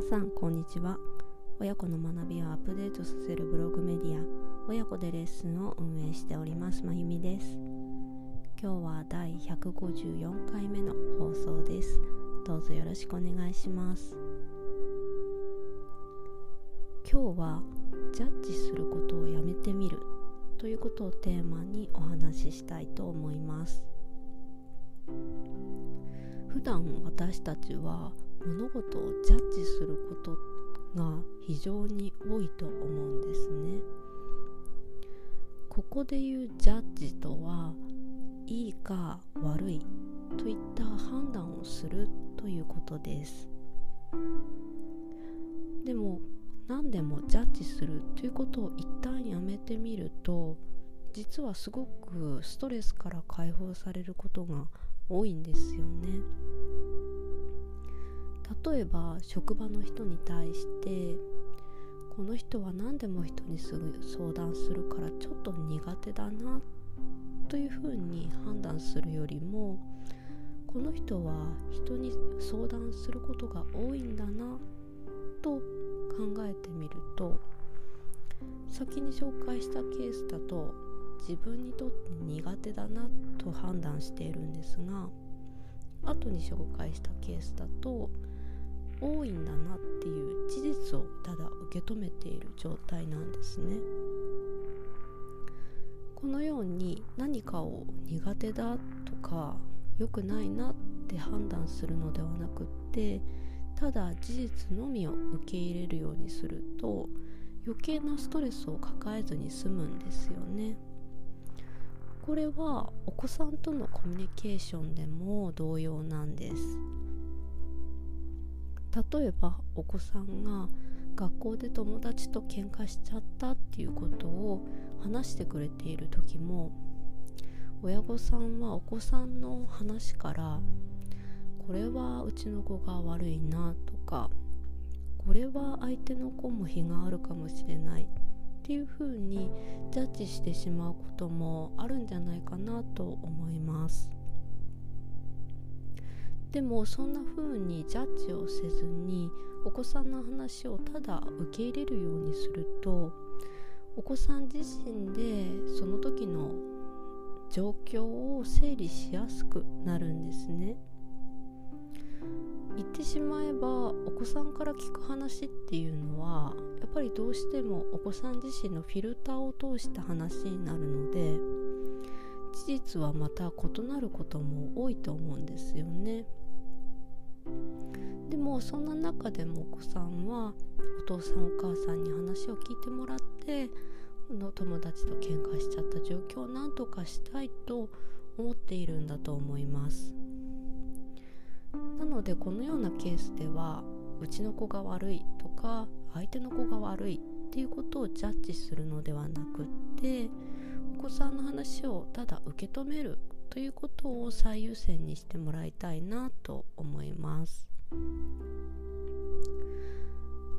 皆さんこんにちは。親子の学びをアップデートさせるブログメディア親子でレッスンを運営しておりますまゆみです。今日は第154回目の放送です。どうぞよろしくお願いします。今日はジャッジすることをやめてみるということをテーマにお話ししたいと思います。普段私たちは物事をジャッジすることが非常に多いと思うんですね。ここで言うジャッジとはいいか悪いといった判断をするということです。でも何でもジャッジするということを一旦やめてみると実はすごくストレスから解放されることが多いんですよね。例えば職場の人に対してこの人は何でも人にすぐ相談するからちょっと苦手だなというふうに判断するよりもこの人は人に相談することが多いんだなと考えてみると先に紹介したケースだと自分にとって苦手だなと判断しているんですが後に紹介したケースだと多いんだなっていう事実をただ受け止めている状態なんですね。このように何かを苦手だとか良くないなって判断するのではなくってただ事実のみを受け入れるようにすると余計なストレスを抱えずに済むんですよね。これはお子さんとのコミュニケーションでも同様なんです。例えばお子さんが学校で友達と喧嘩しちゃったっていうことを話してくれている時も親御さんはお子さんの話からこれはうちの子が悪いなとかこれは相手の子も非があるかもしれないっていうふうにジャッジしてしまうこともあるんじゃないかなと思います。でもそんな風にジャッジをせずにお子さんの話をただ受け入れるようにするとお子さん自身でその時の状況を整理しやすくなるんですね言ってしまえばお子さんから聞く話っていうのはやっぱりどうしてもお子さん自身のフィルターを通した話になるので事実はまた異なることも多いと思うんですよね。でもそんな中でもお子さんはお父さんお母さんに話を聞いてもらっての友達と喧嘩しちゃった状況を何とかしたいと思っているんだと思います。なのでこのようなケースではうちの子が悪いとか相手の子が悪いっていうことをジャッジするのではなくってお子さんの話をただ受け止めるということを最優先にしてもらいたいなと思います。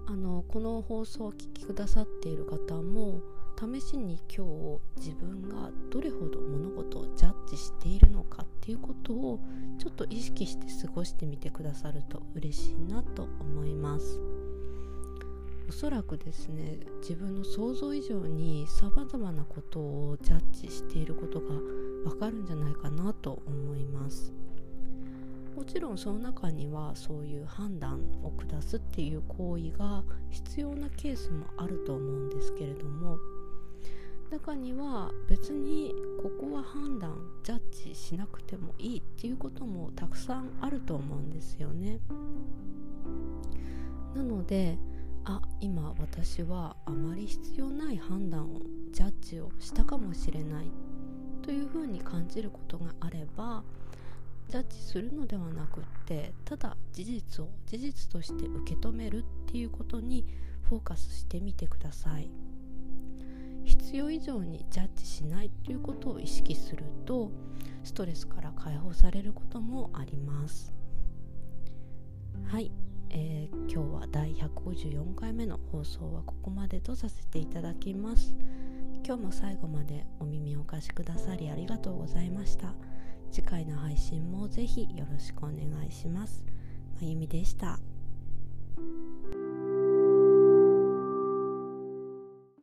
あのこの放送をお聴きくださっている方も試しに今日自分がどれほど物事をジャッジしているのかっていうことをちょっと意識して過ごしてみてくださると嬉しいなと思います。おそらくですね自分の想像以上にさまざまなことをジャッジしていることがわかるんじゃないかなと思います。もちろんその中にはそういう判断を下すっていう行為が必要なケースもあると思うんですけれども中には別にここは判断ジャッジしなくてもいいっていうこともたくさんあると思うんですよね。なのであ今私はあまり必要ない判断をジャッジをしたかもしれないというふうに感じることがあればジャッジするのではなくってただ事実を事実として受け止めるっていうことにフォーカスしてみてください。必要以上にジャッジしないということを意識するとストレスから解放されることもあります。はい、えー、今154回目の放送はここまでとさせていただきます。今日も最後までお耳をお貸しくださりありがとうございました。次回の配信もぜひよろしくお願いします。まゆみでした。